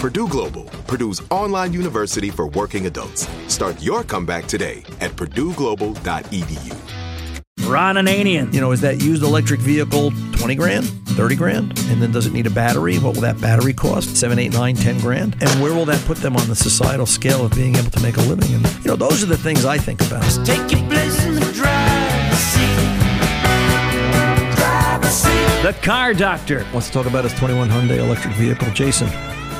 Purdue Global, Purdue's online university for working adults. Start your comeback today at purdueglobal.edu. Ron Ananian. You know, is that used electric vehicle 20 grand, 30 grand? And then does it need a battery? What will that battery cost? 7, 8, 9, 10 grand? And where will that put them on the societal scale of being able to make a living? And, you know, those are the things I think about. Take your place in the driver's seat. Driver's seat. The Car Doctor. Wants to talk about his 21 Hyundai electric vehicle. Jason,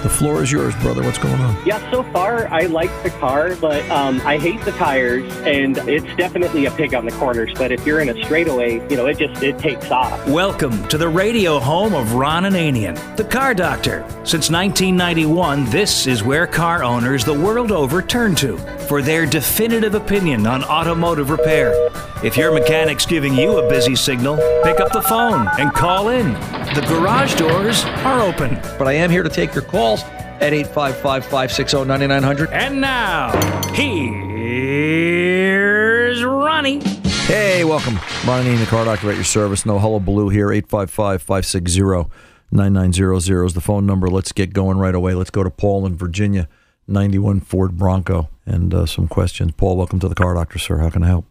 the floor is yours, brother. What's going on? Yeah, so far I like the car, but um, I hate the tires, and it's definitely a pig on the corners. But if you're in a straightaway, you know, it just it takes off. Welcome to the radio home of Ron Ananian, the Car Doctor. Since 1991, this is where car owners the world over turn to for their definitive opinion on automotive repair. If your mechanic's giving you a busy signal, pick up the phone and call in. The garage doors are open. But I am here to take your calls at 855 560 9900. And now, here's Ronnie. Hey, welcome. Ronnie, the car doctor at your service. No hullabaloo here. 855 560 9900 is the phone number. Let's get going right away. Let's go to Paul in Virginia, 91 Ford Bronco, and uh, some questions. Paul, welcome to the car doctor, sir. How can I help?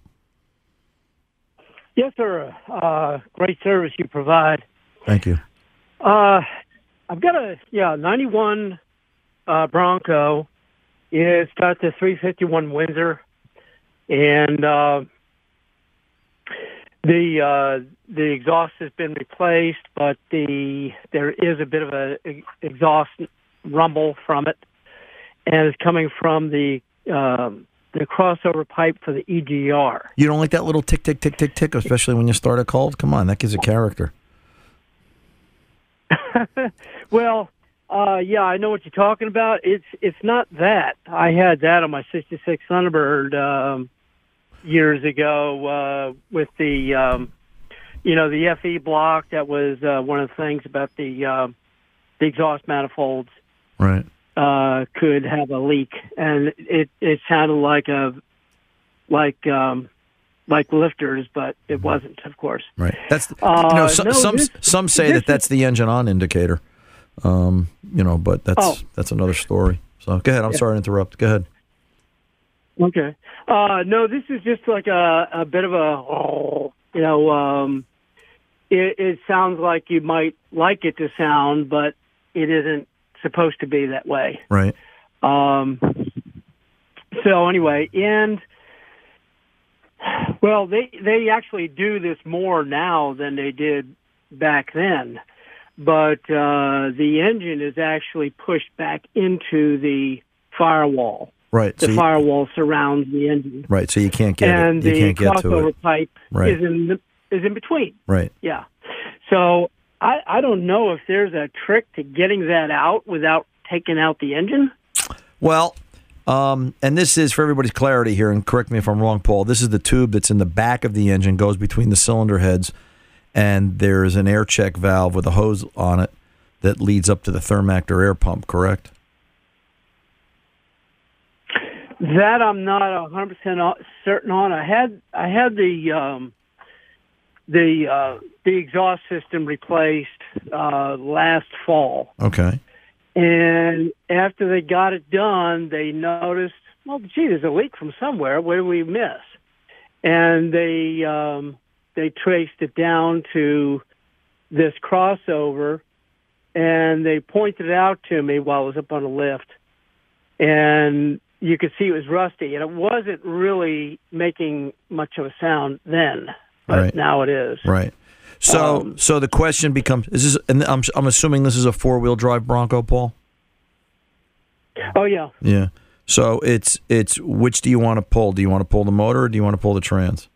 Yes, sir. Uh, great service you provide. Thank you. Uh, I've got a yeah '91 uh, Bronco. It's got the 351 Windsor, and uh, the uh, the exhaust has been replaced, but the there is a bit of a exhaust rumble from it, and it's coming from the um, the crossover pipe for the EGR. You don't like that little tick, tick, tick, tick, tick, especially when you start a cold? Come on, that gives a character. Well, uh, yeah, I know what you're talking about. It's it's not that. I had that on my '66 Thunderbird um, years ago uh, with the, um, you know, the FE block. That was uh, one of the things about the uh, the exhaust manifolds Right. Uh, could have a leak, and it it sounded like a like um, like lifters, but it wasn't, of course. Right. That's the, Uh, you know so, no, some this- some say that that's the engine on indicator. Um, you know, but that's Oh. that's another story. So go ahead. I'm sorry to interrupt. Go ahead. Okay. Uh, no, this is just like a, a bit of a, you know, um, it, it sounds like you might like it to sound, but it isn't supposed to be that way. Right. Um, so anyway, and well, they they actually do this more now than they did back then, but uh, the engine is actually pushed back into the firewall. Right. The so you, firewall surrounds the engine, right. So you can't get and it. You the can't get to crossover pipe Right. is in the, is in between. Right. Yeah. So I I don't know if there's a trick to getting that out without taking out the engine. Well, um, and this is for everybody's clarity here, and correct me if I'm wrong, Paul. This is the tube that's in the back of the engine, goes between the cylinder heads, and there's an air check valve with a hose on it that leads up to the Thermactor air pump. Correct? That I'm not hundred percent certain on. I had I had the um, the uh, the exhaust system replaced uh, last fall, Okay. and after they got it done, they noticed, well, gee, there's a leak from somewhere. Where did we miss? And they um, they traced it down to this crossover, and they pointed it out to me while I was up on the lift, and you could see it was rusty, and it wasn't really making much of a sound then, but Right. now it is. Right. So, Um, so the question becomes: Is this? And I'm I'm assuming this is a four wheel drive Bronco, Paul. Oh yeah. Yeah. So it's it's which do you want to pull? Do you want to pull the motor or do you want to pull the trans?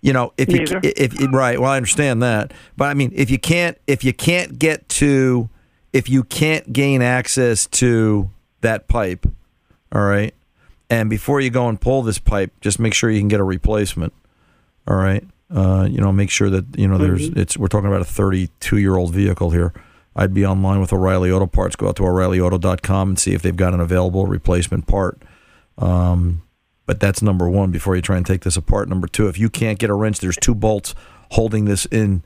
You know, if you Neither. if right, well I understand that, but I mean, if you can't if you can't get to if you can't gain access to that pipe, all right, and before you go and pull this pipe, just make sure you can get a replacement. All right, uh, you know, make sure that you know there's it's we're talking about a 32 year old vehicle here. I'd be online with O'Reilly Auto Parts. Go out to O'ReillyAuto.com and see if they've got an available replacement part. Um, but that's number one before you try and take this apart. Number two, if you can't get a wrench, there's two bolts holding this in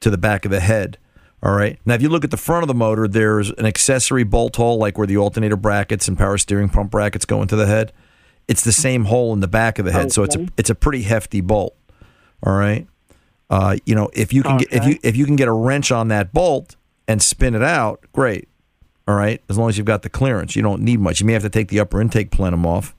to the back of the head. All right. Now, if you look at the front of the motor, there's an accessory bolt hole, like where the alternator brackets and power steering pump brackets go into the head. It's the same hole in the back of the head, so it's a it's a pretty hefty bolt. All right. Uh, you know, if you can get if you if you can get a wrench on that bolt and spin it out, great. All right, as long as you've got the clearance, you don't need much. You may have to take the upper intake plenum off,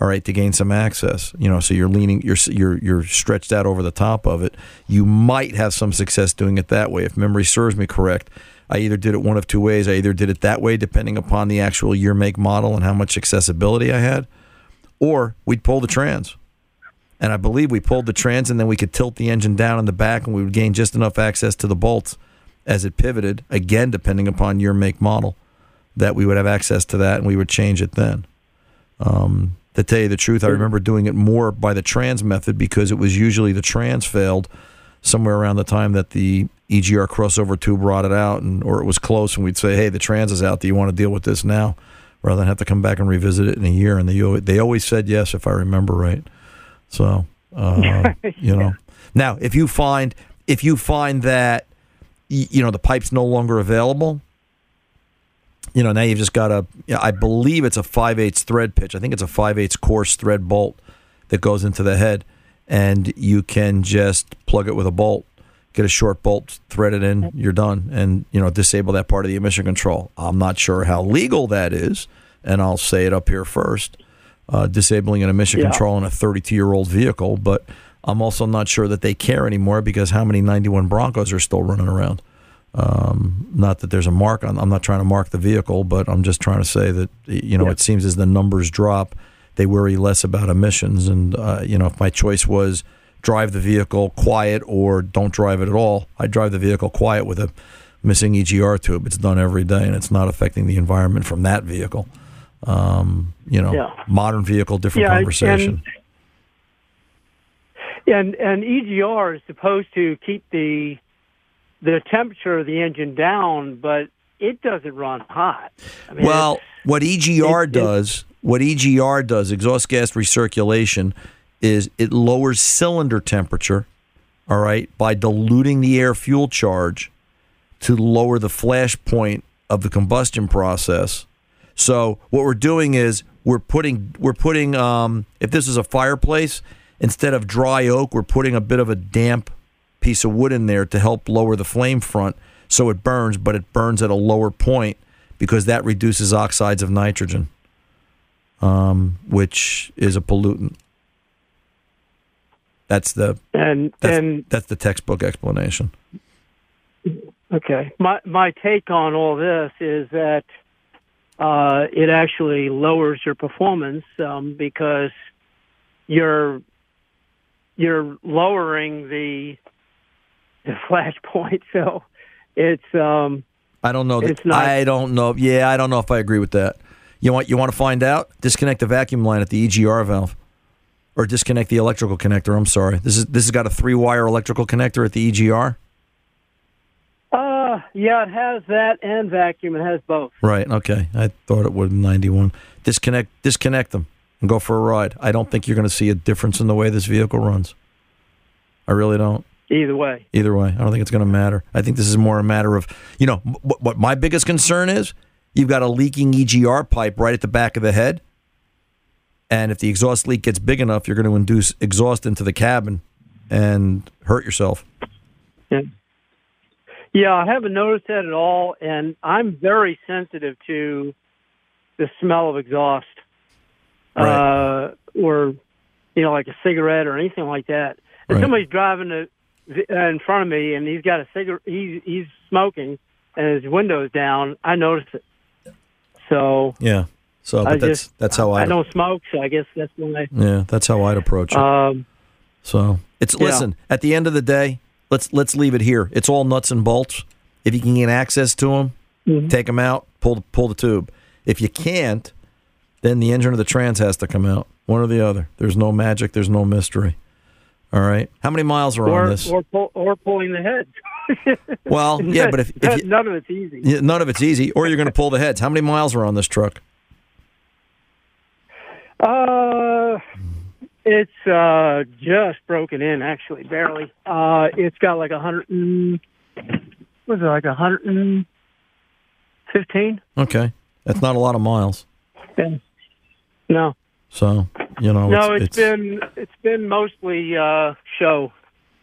all right, to gain some access. You know, so you're leaning, you're you're you're stretched out over the top of it. You might have some success doing it that way, if memory serves me correct. I either did it one of two ways. I either did it that way, depending upon the actual year, make, model, and how much accessibility I had, or we'd pull the trans. And I believe we pulled the trans, and then we could tilt the engine down in the back, and we would gain just enough access to the bolts as it pivoted. Again, depending upon your make model, that we would have access to that, and we would change it then. Um, to tell you the truth, I remember doing it more by the trans method because it was usually the trans failed somewhere around the time that the EGR crossover tube rotted out, and or it was close, and we'd say, "Hey, the trans is out. Do you want to deal with this now?" Rather than have to come back and revisit it in a year, and they they always said yes, if I remember right. So, uh, you know, now if you find if you find that you know the pipe's no longer available, you know now you've just got a. you know, I believe it's a five eighths thread pitch. I think it's a five eighths coarse thread bolt that goes into the head, and you can just plug it with a bolt. Get a short bolt, thread it in, you're done, and you know disable that part of the emission control. I'm not sure how legal that is, and I'll say it up here first uh, disabling an emission Yeah. control in a 32 year old vehicle, but I'm also not sure that they care anymore because how many 91 Broncos are still running around? Um, not that there's a mark on. I'm not trying to mark the vehicle, but I'm just trying to say that you know it seems as the numbers drop, they worry less about emissions. And uh, you know, if my choice was drive the vehicle quiet or don't drive it at all, I drive the vehicle quiet with a missing EGR tube. It's done every day, and it's not affecting the environment from that vehicle. Um, you know, Yeah. modern vehicle, different Yeah, conversation. And and EGR is supposed to keep the the temperature of the engine down, but it doesn't run hot. I mean, well, what EGR it- it- does, what EGR does, exhaust gas recirculation, is it lowers cylinder temperature, all right, by diluting the air fuel charge to lower the flash point of the combustion process So what we're doing is we're putting we're putting um, if this is a fireplace, instead of dry oak, we're putting a bit of a damp piece of wood in there to help lower the flame front so it burns, but it burns at a lower point because that reduces oxides of nitrogen, um, which is a pollutant. That's the And that's, and that's the textbook explanation. okay, my my take on all this is that uh, it actually lowers your performance um, because you're you're lowering the the flash point. So it's um, I don't know. That, It's not- I don't know. Yeah, I don't know if I agree with that. You want you want to find out? Disconnect the vacuum line at the EGR valve, or disconnect the electrical connector. I'm sorry. This is this has got a three wire electrical connector at the EGR. Yeah, it has that and vacuum. It has both. Right. Okay. I thought it would 91. Disconnect disconnect them and go for a ride. I don't think you're going to see a difference in the way this vehicle runs. I really don't. Either way. Either way, I don't think it's going to matter. I think this is more a matter of, you know, what, what my biggest concern is you've got a leaking EGR pipe right at the back of the head. And if the exhaust leak gets big enough, you're going to induce exhaust into the cabin and hurt yourself. Yeah. Yeah, I haven't noticed that at all, and I'm very sensitive to the smell of exhaust, uh, or you know, like a cigarette or anything like that. If Right. somebody's driving a, in front of me and he's got a cigarette, he's he's smoking, and his window's down, I notice it. So Yeah. So I but that's just that's how I I'd, don't smoke, so I guess that's when I. yeah, that's how I'd approach it. Um, So it's Yeah. listen. At the end of the day, let's let's leave it here. It's all nuts and bolts. If you can get access to them, Mm-hmm. take them out, pull the, pull the tube. If you can't, then the engine or the trans has to come out. One or the other. There's no magic. There's no mystery. All right. How many miles are or on this? or pull, or pulling the heads. well, yeah, but if, if you, none of it's easy. yeah, none of it's easy, or you're going to pull the heads. How many miles are on this truck? Uh, it's uh just broken in, actually, barely. Uh, it's got like a hundred and was it like a hundred and fifteen? Okay, that's not a lot of miles. Yeah. No, So you know, no, it's, it's been it's been mostly uh show.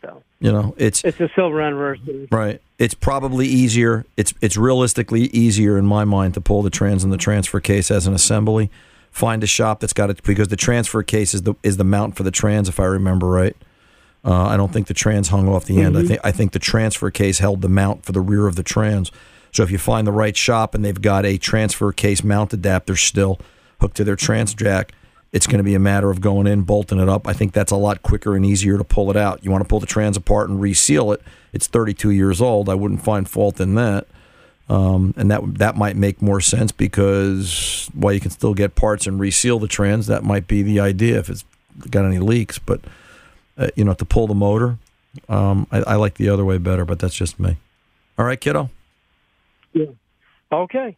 So you know, it's it's a silver anniversary. Right. It's probably easier. It's it's realistically easier in my mind to pull the trans and the transfer case as an assembly. Find a shop that's got it because the transfer case is the is the mount for the trans, if I remember right. Uh, I don't think the trans hung off the end. I think I think the transfer case held the mount for the rear of the trans. So if you find the right shop and they've got a transfer case mount adapter still hooked to their trans jack, it's going to be a matter of going in, bolting it up. I think that's a lot quicker and easier to pull it out. You want to pull the trans apart and reseal it. It's 32 years old. I wouldn't find fault in that. Um, and that that might make more sense because while you can still get parts and reseal the trans, that might be the idea if it's got any leaks. But uh, you know, to pull the motor, um, I, I like the other way better. But that's just me. All right, kiddo. Yeah. Okay.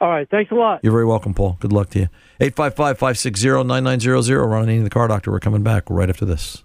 All right. Thanks a lot. You're very welcome, Paul. Good luck to you. 855 560 9900. Ron Ananian, the car doctor. We're coming back right after this.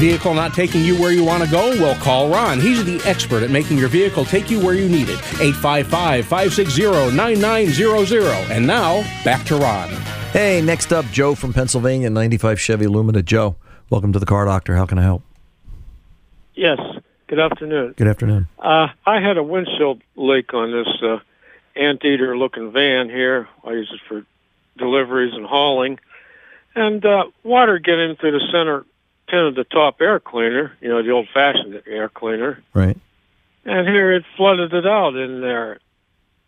Vehicle not taking you where you want to go? Well, call Ron. He's the expert at making your vehicle take you where you need it. 855 560 9900. And now, back to Ron. Hey, next up, Joe from Pennsylvania, 95 Chevy Lumina. Joe, welcome to the Car Doctor. How can I help? Yes. Good afternoon. Good afternoon. Uh, I had a windshield leak on this uh, anteater looking van here. I use it for deliveries and hauling. And uh, water get in through the center tin of the top air cleaner, you know, the old fashioned air cleaner. Right. And here it flooded it out in there.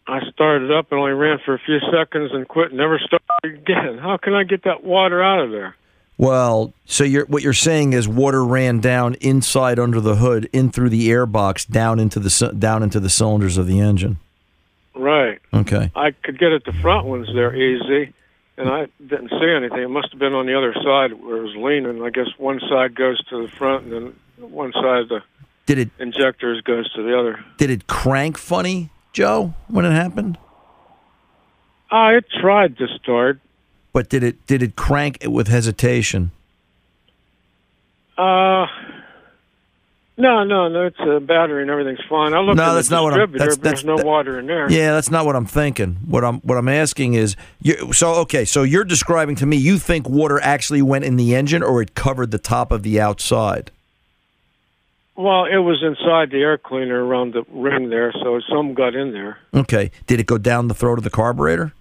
I started up and only ran for a few seconds and quit and never started again. How can I get that water out of there? Well, so you're, what you're saying is water ran down inside under the hood, in through the air box, down into the down into the cylinders of the engine. Right. Okay. I could get at the front ones there easy, and I didn't see anything. It must have been on the other side where it was leaning. I guess one side goes to the front, and then one side of the Did it injectors goes to the other. did it crank funny, Joe, when it happened? Uh, it tried to start. But did it did it crank with hesitation? Uh, no, no, no. It's a battery and everything's fine. I looked No, in that's the not what I'm- distributor. that's- but there's that's- no water in there. Yeah, that's not what I'm thinking. What I'm what I'm asking is, you, so okay, so you're describing to me, you think water actually went in the engine, or it covered the top of the outside? Well, it was inside the air cleaner around the ring there, so some got in there. Okay, did it go down the throat of the carburetor?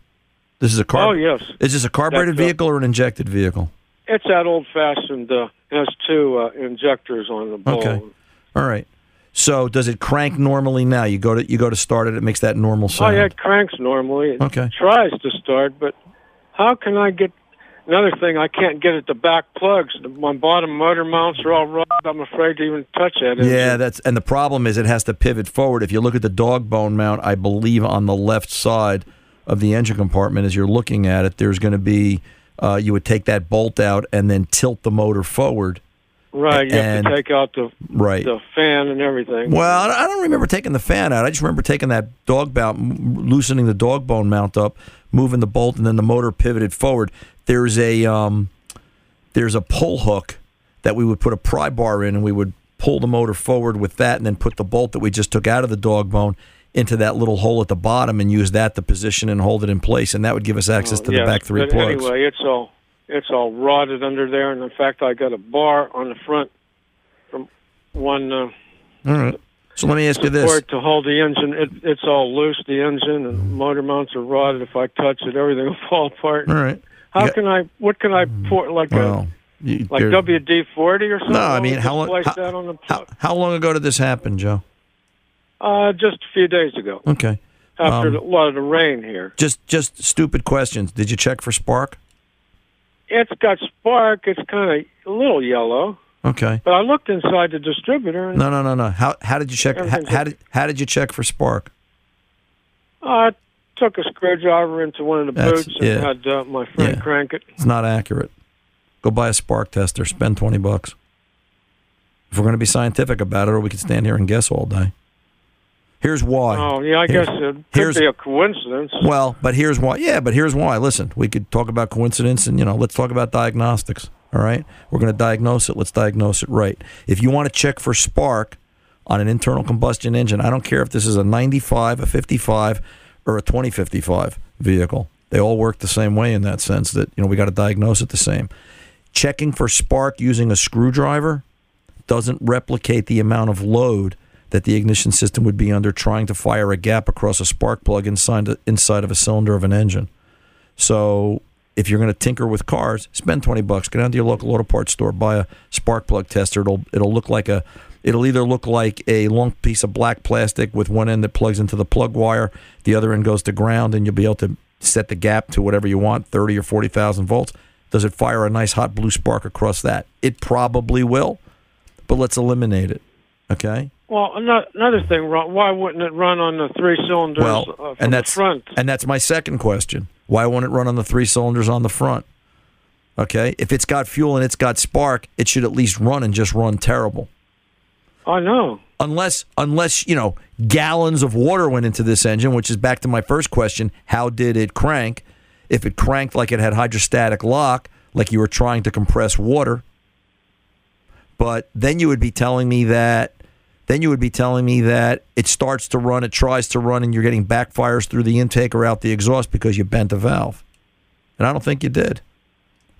This is a car. Oh, yes. Is this a carbureted That's, uh, vehicle or an injected vehicle? It's that old-fashioned. Uh, has two uh, injectors on the bowl. Okay. All right. So does it crank normally now? You go to you go to start it, it makes that normal sound. Oh, yeah, it cranks normally. It Okay. tries to start, but how can I get? Another thing, I can't get at the back plugs. My bottom motor mounts are all rotted. I'm afraid to even touch that. engine. Yeah, that's and the problem is it has to pivot forward. If you look at the dog bone mount, I believe on the left side of the engine compartment, as you're looking at it, there's going to be uh, you would take that bolt out and then tilt the motor forward. Right, you and- have to take out the Right. the fan and everything. Well, I don't remember taking the fan out. I just remember taking that dog mount, loosening the dog bone mount up, moving the bolt, and then the motor pivoted forward. There's a um, there's a pull hook that we would put a pry bar in, and we would pull the motor forward with that, and then put the bolt that we just took out of the dog bone into that little hole at the bottom, and use that to position and hold it in place, and that would give us access to the back three plugs. Anyway, it's all it's all rotted under there, and in fact, I got a bar on the front from one uh, All right. So let me ask you this. to hold the engine. It, it's all loose, the engine, and motor mounts are rotted. If I touch it, everything will fall apart. All right. How You can I? What can I pour? Like Well, you- a like WD forty or something? No, I mean, how long- how- that on the How, how long ago did this happen, Joe? uh, just a few days ago. Okay. After Um, a lot of the rain here, Just just stupid questions. Did you check for spark? It's got spark. It's kind of a little yellow. Okay. But I looked inside the distributor, and No, no, no, no. How how did you check? How, how did how did you check for spark? I took a screwdriver into one of the That's- boots and yeah. had uh, my friend Yeah. crank it. It's not accurate. Go buy a spark tester. Spend twenty bucks. If we're going to be scientific about it, or we could stand here and guess all day. Here's why. Oh, yeah, I Here's- guess it could here's- be a coincidence. Well, but here's why. Yeah, but here's why. Listen, we could talk about coincidence and, you know, let's talk about diagnostics. All right? We're going to diagnose it. Let's diagnose it right. If you want to check for spark on an internal combustion engine, I don't care if this is a 95, a 55, or a 2055 vehicle. They all work the same way in that sense that, you know, we got to diagnose it the same. Checking for spark using a screwdriver doesn't replicate the amount of load that the ignition system would be under trying to fire a gap across a spark plug inside inside of a cylinder of an engine. So if you're going to tinker with cars, spend twenty bucks. Go down to your local auto parts store, buy a spark plug tester. It'll it'll look like a it'll either look like a long piece of black plastic with one end that plugs into the plug wire, the other end goes to ground, and you'll be able to set the gap to whatever you want, thirty or forty thousand volts. Does it fire a nice hot blue spark across that? It probably will, but let's eliminate it. Okay. Well, another thing, why wouldn't it run on the three cylinders Well, uh, and that's the front? and that's my second question. Why won't it run on the three cylinders on the front? Okay, if it's got fuel and it's got spark, it should at least run and just run terrible. I know. Unless unless, you know, gallons of water went into this engine, which is back to my first question, how did it crank? If it cranked like it had hydrostatic lock, like you were trying to compress water, but then you would be telling me that then you would be telling me that it starts to run, it tries to run, and you're getting backfires through the intake or out the exhaust because you bent a valve. And I don't think you did.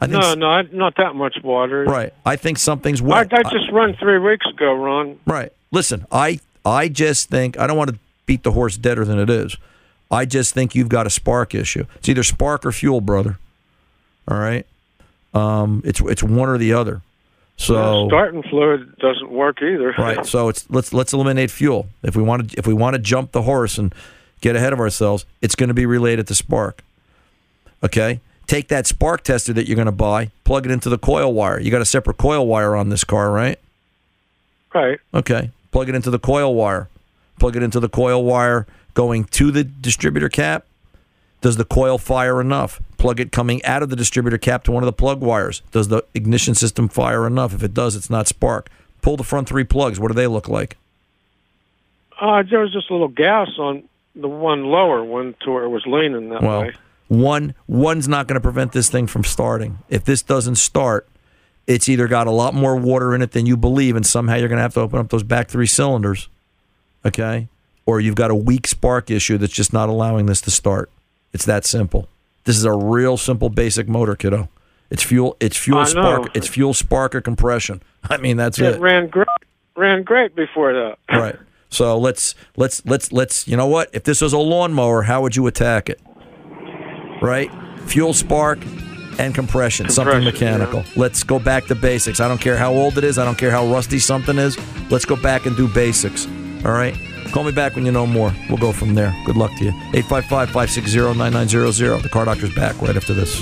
I think no, no, not that much water. right. I think something's I, wet. I just run three weeks ago, Ron. Right. Listen, I I just think I don't want to beat the horse deader than it is. I just think you've got a spark issue. It's either spark or fuel, brother. All right. Um, it's it's one or the other. So Uh, starting fluid doesn't work either. right. So it's let's let's eliminate fuel. If we want to if we want to jump the horse and get ahead of ourselves, it's going to be related to spark. Okay. Take that spark tester that you're going to buy, plug it into the coil wire. You got a separate coil wire on this car, right? Right. Okay. Plug it into the coil wire. Plug it into the coil wire going to the distributor cap. Does the coil fire enough? Plug it coming out of the distributor cap to one of the plug wires. Does the ignition system fire enough? If it does, it's not spark. Pull the front three plugs. What do they look like? Uh, there was just a little gas on the one lower one to where it was leaning that well, way. one one's not going to prevent this thing from starting. If this doesn't start, it's either got a lot more water in it than you believe, and somehow you're going to have to open up those back three cylinders. Okay, or you've got a weak spark issue that's just not allowing this to start. It's that simple. This is a real simple, basic motor, kiddo. It's fuel. It's fuel spark. It's fuel spark or compression. I mean, that's it it. ran great. Ran great before that. Right. So let's let's let's let's you know what? If this was a lawnmower, how would you attack it? Right? Fuel spark and compression, something Compression, mechanical. Let's go back to basics. I don't care how old it is, I don't care how rusty something is. Let's go back and do basics. All right? Call me back when you know more. We'll go from there. Good luck to you. 855-560-9900. The car doctor's back right after this.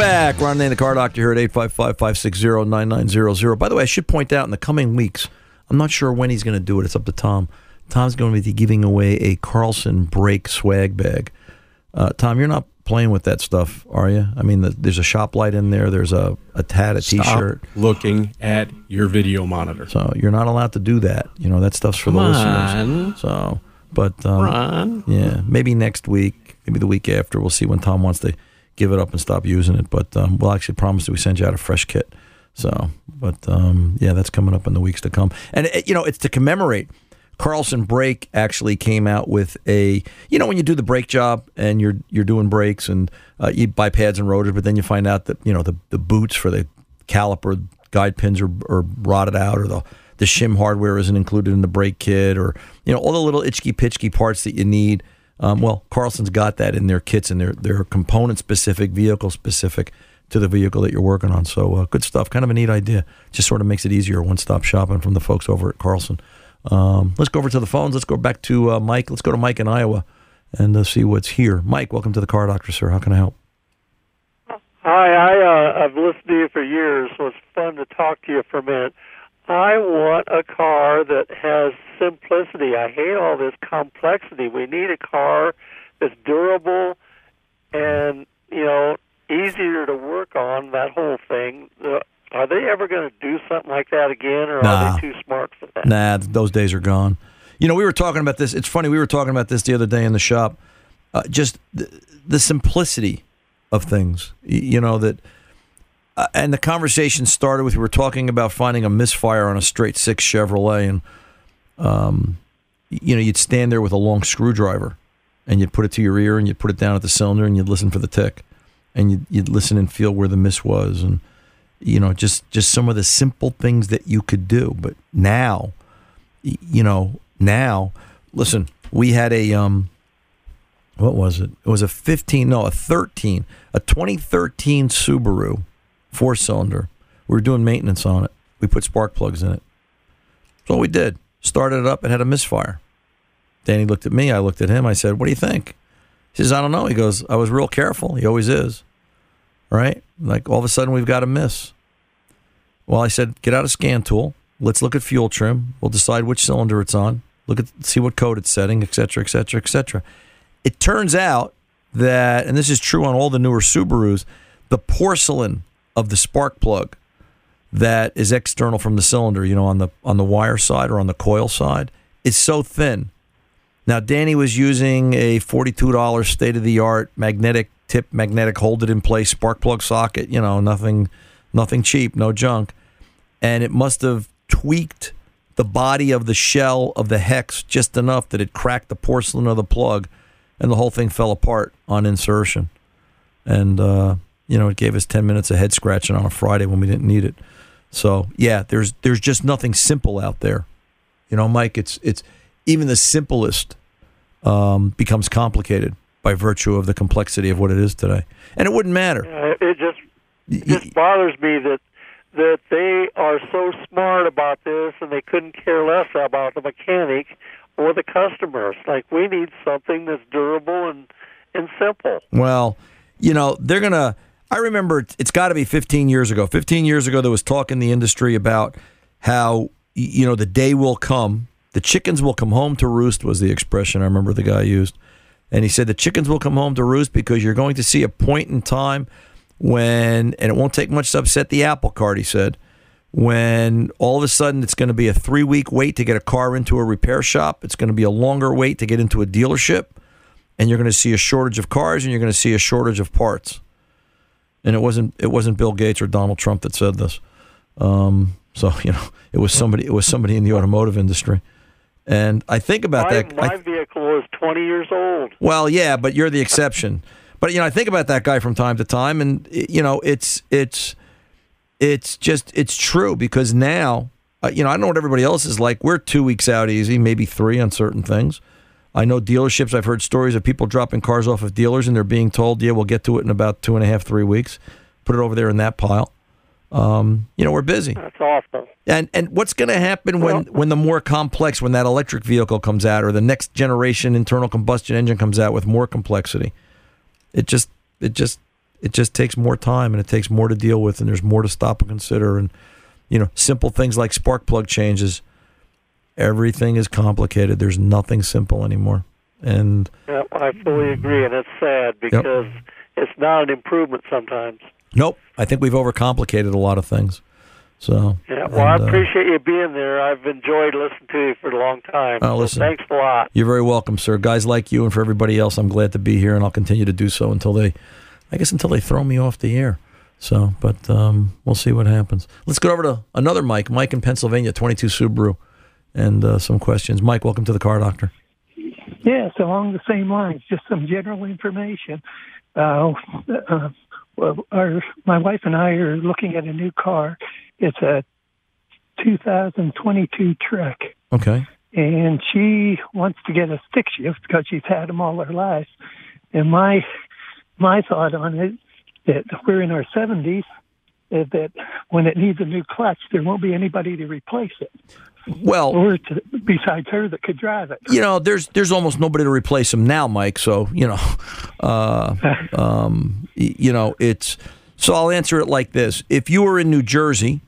Back. Ron Nane, the car doctor here at 855-560-9900. By the way, I should point out in the coming weeks, I'm not sure when he's going to do it. It's up to Tom. Tom's going to be giving away a Carlson brake swag bag. Uh, Tom, you're not playing with that stuff, are you? I mean, the, there's a shop light in there. There's a, a hat, a Stop T-shirt. looking at your video monitor. So you're not allowed to do that. You know, that stuff's for Come the on. listeners. So, but um, Ron. yeah, maybe next week, maybe the week after, we'll see when Tom wants to give it up and stop using it. But um, we'll actually promise that we send you out a fresh kit. So, but um, yeah, that's coming up in the weeks to come. And it, you know, it's to commemorate. Carlson Brake actually came out with a, you know, when you do the brake job and you're you're doing brakes and uh, you buy pads and rotors, but then you find out that you know the the boots for the caliper guide pins are, are rotted out or the the shim hardware isn't included in the brake kit or you know all the little itchy pitchy parts that you need. Um, well, Carlson's got that in their kits and they're they're component specific, vehicle specific to the vehicle that you're working on. So uh, good stuff. Kind of a neat idea. Just sort of makes it easier one stop shopping from the folks over at Carlson. Um, let's go over to the phones. Let's go back to uh, Mike. Let's go to Mike in Iowa and uh, see what's here. Mike, welcome to the Car Doctor, sir. How can I help? Hi, I uh, I've listened to you for years, so it's fun to talk to you for a minute. I want a car that has simplicity. I hate all this complexity. We need a car that's durable and you know easier to work on. That whole thing. Uh, are they ever going to do something like that again, or Nah. are they too smart for that? Nah, those days are gone. You know, we were talking about this. It's funny. We were talking about this the other day in the shop. Uh, just the, the simplicity of things. You know that, uh, and the conversation started with we were talking about finding a misfire on a straight six Chevrolet, and um, you know, you'd stand there with a long screwdriver, and you'd put it to your ear, and you'd put it down at the cylinder, and you'd listen for the tick, and you'd, you'd listen and feel where the miss was, and You know, just just some of the simple things that you could do. But now, you know, now, listen, we had a um, what was it? It was a 15, no, a 13, a 2013 Subaru four cylinder. We were doing maintenance on it. We put spark plugs in it. That's all we did. Started it up. It had a misfire. Danny looked at me. I looked at him. I said, What do you think? He says, I don't know. He goes, I was real careful. He always is. Right? Like all of a sudden we've got a miss. Well, I said, Get out a scan tool. Let's look at fuel trim. We'll decide which cylinder it's on. Look at see what code it's setting, et cetera, et cetera, et cetera. It turns out that, and this is true on all the newer Subarus, the porcelain of the spark plug that is external from the cylinder, you know, on the on the wire side or on the coil side, is so thin. Now, Danny was using a forty-two dollars state-of-the-art magnetic tip, magnetic hold it in place spark plug socket. You know, nothing, nothing cheap, no junk, and it must have tweaked the body of the shell of the hex just enough that it cracked the porcelain of the plug, and the whole thing fell apart on insertion. And uh, you know, it gave us ten minutes of head scratching on a Friday when we didn't need it. So yeah, there's there's just nothing simple out there. You know, Mike, it's it's even the simplest um, becomes complicated by virtue of the complexity of what it is today. And it wouldn't matter. Uh, it just it just bothers me that that they are so smart about this and they couldn't care less about the mechanic or the customers. Like we need something that's durable and and simple. Well, you know, they're going to. I remember it's got to be 15 years ago. 15 years ago, there was talk in the industry about how, you know, the day will come. The chickens will come home to roost, was the expression I remember the guy used. And he said the chickens will come home to roost because you're going to see a point in time when, and it won't take much to upset the apple cart, he said, when all of a sudden it's going to be a three week wait to get a car into a repair shop. It's going to be a longer wait to get into a dealership. And you're going to see a shortage of cars and you're going to see a shortage of parts. And it wasn't it wasn't Bill Gates or Donald Trump that said this. Um, so you know it was somebody it was somebody in the automotive industry. And I think about my, that. my I, vehicle is 20 years old. well, yeah, but you're the exception. But you know, I think about that guy from time to time, and you know, it's it's it's just it's true because now, uh, you know, I don't know what everybody else is like. We're two weeks out easy, maybe three on certain things. I know dealerships. I've heard stories of people dropping cars off of dealers, and they're being told, "Yeah, we'll get to it in about two and a half, three weeks. Put it over there in that pile." Um, you know, we're busy. That's awful. And and what's going to happen when when the more complex when that electric vehicle comes out or the next generation internal combustion engine comes out with more complexity? It just it just it just takes more time and it takes more to deal with and there's more to stop and consider and you know simple things like spark plug changes. Everything is complicated. There's nothing simple anymore. And Yeah, I fully agree, and it's sad because it's not an improvement sometimes. nope, I think we've overcomplicated a lot of things. So Yeah, well, I and, uh, appreciate you being there. I've enjoyed listening to you for a long time. Oh, So listen. thanks a lot. You're very welcome, sir. Guys like you and for everybody else, I'm glad to be here, and I'll continue to do so until they, I guess, until they throw me off the air. So, but um, we'll see what happens. Let's go over to another Mike, Mike in Pennsylvania, 22 Subaru, and uh, some questions. Mike, welcome to the Car Doctor. Yes, along the same lines, just some general information. Uh, uh, well, our, my wife and I are looking at a new car. It's a 2022 Trek, Okay. and she wants to get a stick shift because she's had them all her life. And my my thought on it that we're in our 70s, is that when it needs a new clutch, there won't be anybody to replace it. Well, to, besides her that could drive it. You know, there's there's almost nobody to replace him now, Mike. So you know, uh, um, you know, it's so I'll answer it like this: If you were in New Jersey,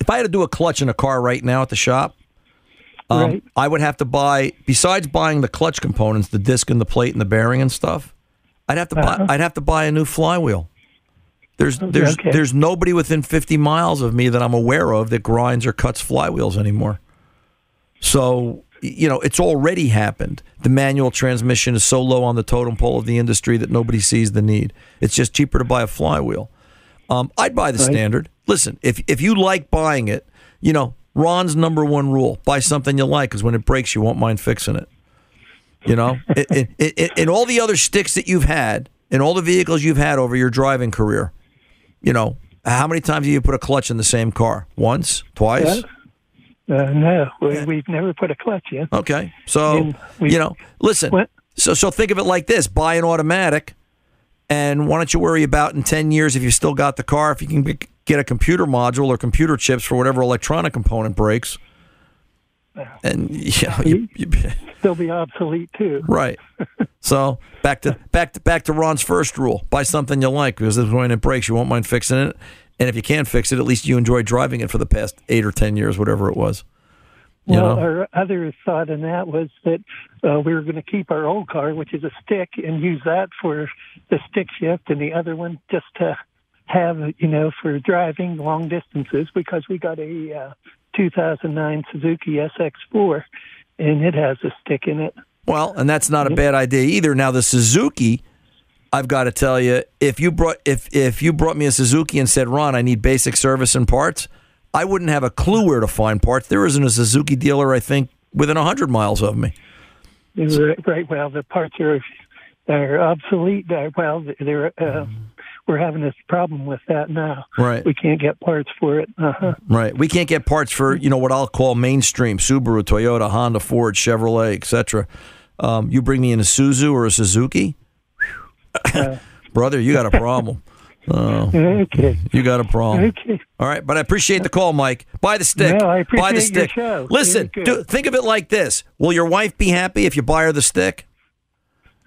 if I had to do a clutch in a car right now at the shop, um, Right. I would have to buy besides buying the clutch components, the disc and the plate and the bearing and stuff. I'd have to Uh-huh. buy I'd have to buy a new flywheel. There's there's okay. there's nobody within 50 miles of me that I'm aware of that grinds or cuts flywheels anymore. So, you know, it's already happened. The manual transmission is so low on the totem pole of the industry that nobody sees the need. It's just cheaper to buy a flywheel. Um, I'd buy the Right. standard. Listen, if if you like buying it, you know, Ron's number one rule: buy something you like, because when it breaks, you won't mind fixing it. You know, in, in, in, in all the other sticks that you've had, in all the vehicles you've had over your driving career, you know, How many times have you put a clutch in the same car? Once, twice. Uh, no, we, we've never put a clutch in. Okay, so you know, listen. So so think of it like this: buy an automatic, and why don't you worry about in ten years if you still got the car, if you can be- get a computer module or computer chips for whatever electronic component breaks, and you know, you, you, They'll be obsolete too. right. So back to back to back to Ron's first rule: buy something you like because when it breaks, you won't mind fixing it, and if you can't fix it, at least you enjoy driving it for the past eight or ten years, whatever it was. You well, know? our other thought in that was that uh, we were going to keep our old car, which is a stick, and use that for the stick shift, and the other one just to have, you know, for driving long distances because we got a uh, 2009 Suzuki SX4, and it has a stick in it. Well, and that's not a bad idea either. Now the Suzuki, I've got to tell you, if you brought if if you brought me a Suzuki and said, "Ron, I need basic service and parts," I wouldn't have a clue where to find parts. There isn't a Suzuki dealer, I think, within hundred miles of me. Right, right. Well, the parts are are obsolete. Well, they're uh, we're having this problem with that now. Right. We can't get parts for it. Uh-huh. Right. We can't get parts for you know what I'll call mainstream Subaru, Toyota, Honda, Ford, Chevrolet, etc. Um, you bring me in a Suzu or a Suzuki, brother, you got a problem. Oh, Okay. you got a problem. Okay. All right, but I appreciate the call, Mike. Buy the stick. No, I buy the appreciate your stick. show. Listen, do, think of it like this: Will your wife be happy if you buy her the stick?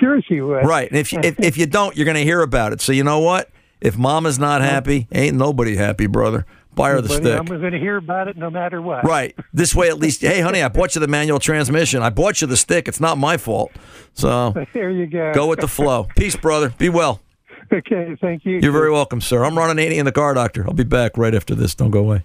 Sure, she would. Right. And if you, if, if you don't, you're going to hear about it. So you know what? If mama's not happy, ain't nobody happy, brother. Buy her the stick. I'm going to hear about it no matter what. Right. This way, at least, hey, honey, I bought you the manual transmission. I bought you the stick. It's not my fault. So There you go. go with the flow. Peace, brother. Be well. Okay, thank you. You're very welcome, sir. I'm running Ron in the car doctor. I'll be back right after this. Don't go away.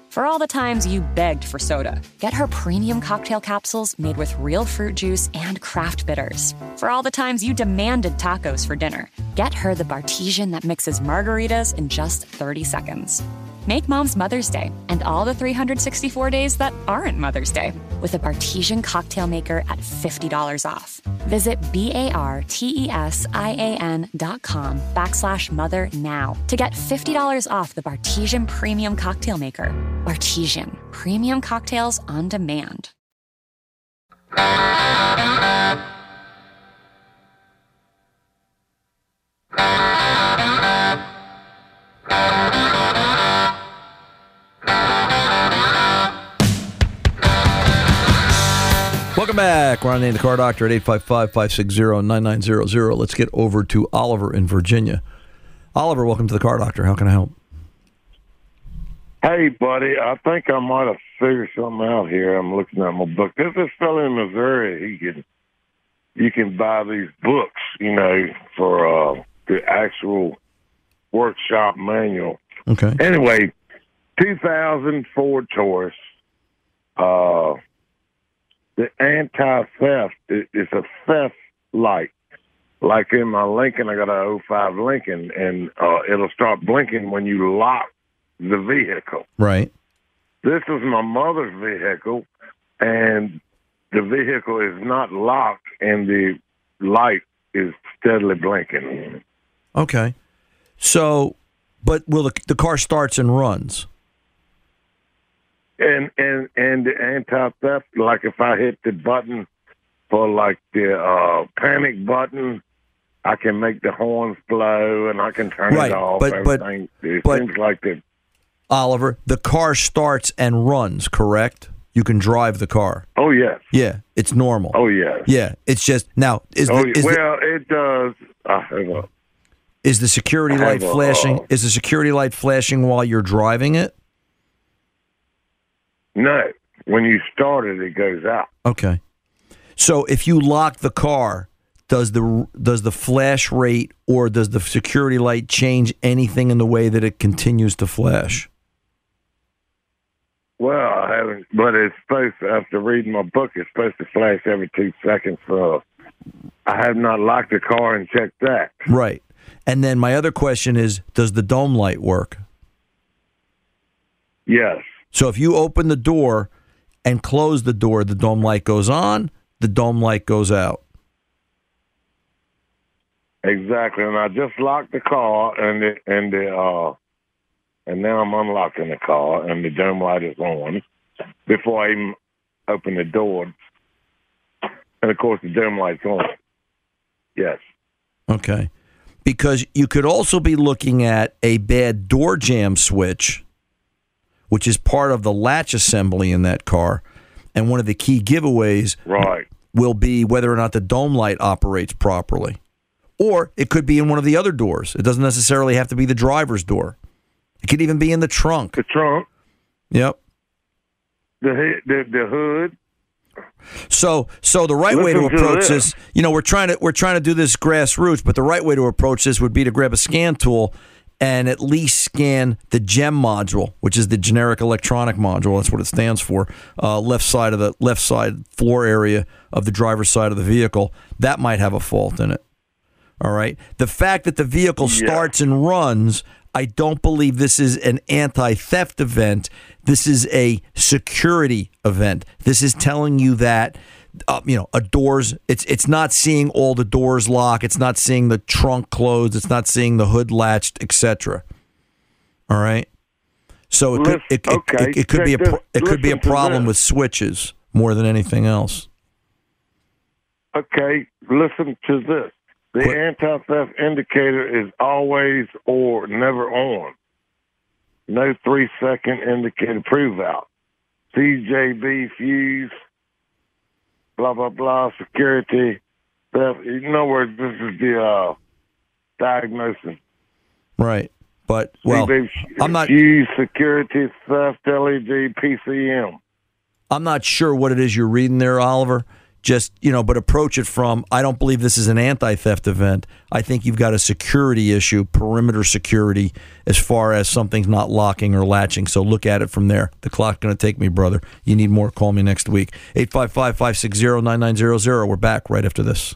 For all the times you begged for soda, get her premium cocktail capsules made with real fruit juice and craft bitters. For all the times you demanded tacos for dinner, get her the Bartesian that mixes margaritas in just 30 seconds. Make mom's Mother's Day and all the 364 days that aren't Mother's Day with a Bartesian cocktail maker at $50 off. Visit B A R T E S I A N dot com backslash mother now to get $50 off the Bartesian Premium Cocktail Maker. Bartesian, premium cocktails on demand. Welcome back. We're on Ananian, the car doctor at 855-560-9900. Let's get over to Oliver in Virginia. Oliver, welcome to the car doctor. How can I help? Hey, buddy, I think I might have figured something out here. I'm looking at my book. There's this fellow in Missouri. He can, you can buy these books, you know, for uh, the actual workshop manual. Okay. Anyway, 2000 Ford Taurus. Uh, the anti-theft i- is a theft light. Like in my Lincoln, I got a 05 Lincoln, and uh, it'll start blinking when you lock the vehicle. Right. This is my mother's vehicle, and the vehicle is not locked, and the light is steadily blinking. Okay. So, but will the, the car starts and runs? And and and the anti theft, like if I hit the button for like the uh panic button, I can make the horns blow and I can turn Right, it off. but- but- it but- seems like the Oliver, the car starts and runs, correct? You can drive the car. oh yes, Yeah, it's normal. oh yes, Yeah, it's just now is oh the, is, the, well it does. Uh, hang on. is the security I have light a, flashing? uh, is the security light flashing while you're driving it? no, when you start it, it goes out. Okay. So if you lock the car, does the does the flash rate or does the security light change anything in the way that it continues to flash? Well, I haven't, but it's supposed to, after reading my book, it's supposed to flash every two seconds. So I have not locked the car and checked that. Right. And then my other question is does the dome light work? Yes. So if you open the door and close the door, the dome light goes on, the dome light goes out. Exactly, and I just locked the car, and the, and the uh, and now I'm unlocking the car, and the dome light is on before I even open the door, and of course the dome light's on. Yes. Okay. Because you could also be looking at a bad door jamb switch, which is part of the latch assembly in that car. And one of the key giveaways Right. will be whether or not the dome light operates properly. Or it could be in one of the other doors. It doesn't necessarily have to be the driver's door. It could even be in the trunk. The trunk, Yep. the he- the the hood. So, so the right way to Listen to approach this. you know, we're trying to we're trying to do this grassroots, but the right way to approach this would be to grab a scan tool and at least scan the GEM module, which is the generic electronic module. That's what it stands for. Uh, left side of the left side floor area of the driver's side of the vehicle. That might have a fault in it. All right. The fact that the vehicle starts and runs, I don't believe this is an anti theft event. This is a security event. This is telling you that. Uh, you know, a doors. It's it's not seeing all the doors lock. It's not seeing the trunk closed. It's not seeing the hood latched, etc. All right. So it could it, it- Okay, it, it could be a check pro- this. it could be a problem with switches more than anything else. Okay, listen to this. The anti-theft indicator is always or never on. No three-second indicator prove out. CJB fuse, blah blah blah, security theft. In other words, this is the uh, diagnosis. Right. But well, CJB I'm not fuse security theft LED PCM. I'm not sure what it is you're reading there, Oliver. Just, you know, but approach it from I don't believe this is an anti theft event. I think you've got a security issue, perimeter security, as far as something's not locking or latching. So look at it from there. The clock's going to take me, brother. You need more, call me next week. 855 560 9900. We're back right after this.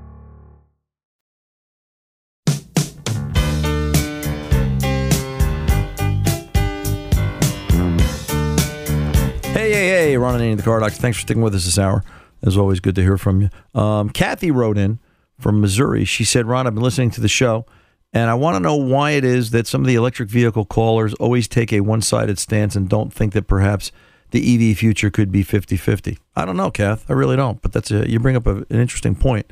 Hey, hey, hey, Ron Ananian, the car doctor. Thanks for sticking with us this hour. As always, good to hear from you. Um, Kathy wrote in from Missouri. She said, Ron, I've been listening to the show, and I want to know why it is that some of the electric vehicle callers always take a one sided stance and don't think that perhaps the EV future could be 50 50. I don't know, Kath. I really don't. But that's a, you bring up a, an interesting point.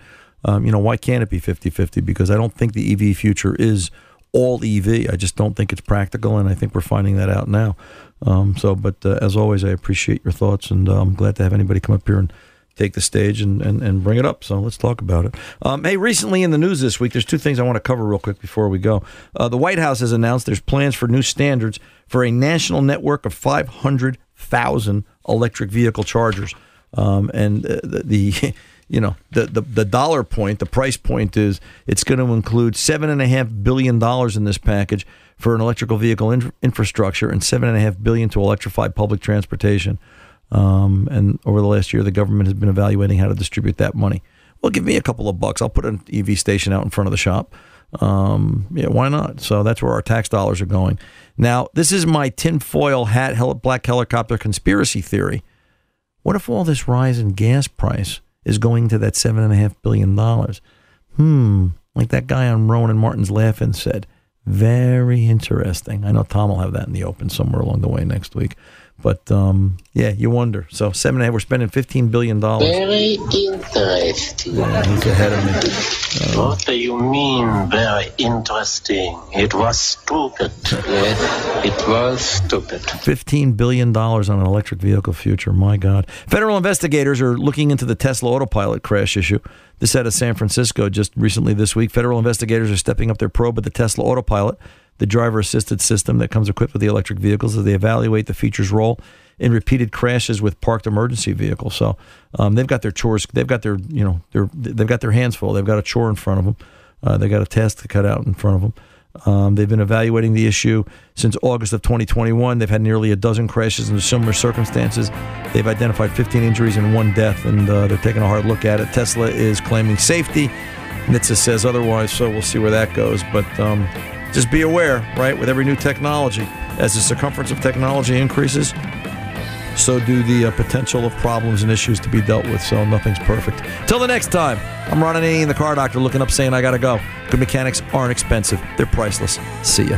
Um, you know, why can't it be 50 50? Because I don't think the EV future is all EV. I just don't think it's practical, and I think we're finding that out now. Um, so, but uh, as always, I appreciate your thoughts, and uh, I'm glad to have anybody come up here and take the stage and, and, and bring it up. So let's talk about it. Um, hey, recently in the news this week, there's two things I want to cover real quick before we go. Uh, the White House has announced there's plans for new standards for a national network of 500,000 electric vehicle chargers. Um, and uh, the, the you know the, the the dollar point, the price point is it's going to include seven and a half billion dollars in this package for an electrical vehicle in- infrastructure and seven and a half billion to electrify public transportation. Um, and over the last year, the government has been evaluating how to distribute that money. Well, give me a couple of bucks. I'll put an EV station out in front of the shop. Um, yeah, why not? So that's where our tax dollars are going. Now, this is my tinfoil hat, black helicopter conspiracy theory. What if all this rise in gas price is going to that seven and a half billion dollars? Hmm, like that guy on Rowan and Martin's Laugh-In said. Very interesting. I know Tom will have that in the open somewhere along the way next week. But um, yeah, you wonder. So seven and a half. We're spending fifteen billion dollars. Very interesting. Yeah, he's ahead of me. Uh, What do you mean, very interesting? It was stupid. yes, it was stupid. Fifteen billion dollars on an electric vehicle future. My God! Federal investigators are looking into the Tesla autopilot crash issue. This out of San Francisco just recently this week. Federal investigators are stepping up their probe at the Tesla autopilot, the driver-assisted system that comes equipped with the electric vehicles, as they evaluate the feature's role in repeated crashes with parked emergency vehicles. So um, they've got their chores. They've got their you know they've got their hands full. They've got a chore in front of them. Uh, they got a task to cut out in front of them. Um, they've been evaluating the issue since August of 2021. They've had nearly a dozen crashes in similar circumstances. They've identified 15 injuries and one death, and uh, they're taking a hard look at it. Tesla is claiming safety. NHTSA says otherwise, so we'll see where that goes. But um, just be aware, right, with every new technology, as the circumference of technology increases, so do the uh, potential of problems and issues to be dealt with. So nothing's perfect. Till the next time, I'm Ron Ananian, the car doctor, looking up saying I gotta go. Good mechanics aren't expensive; they're priceless. See ya.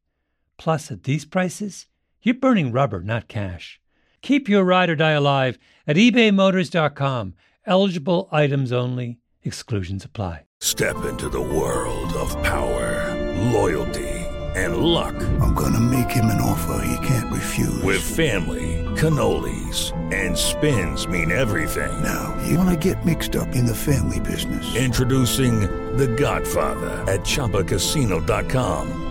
Plus, at these prices, you're burning rubber, not cash. Keep your ride or die alive at ebaymotors.com. Eligible items only, exclusions apply. Step into the world of power, loyalty, and luck. I'm going to make him an offer he can't refuse. With family, cannolis, and spins mean everything. Now, you want to get mixed up in the family business. Introducing The Godfather at ChumbaCasino.com.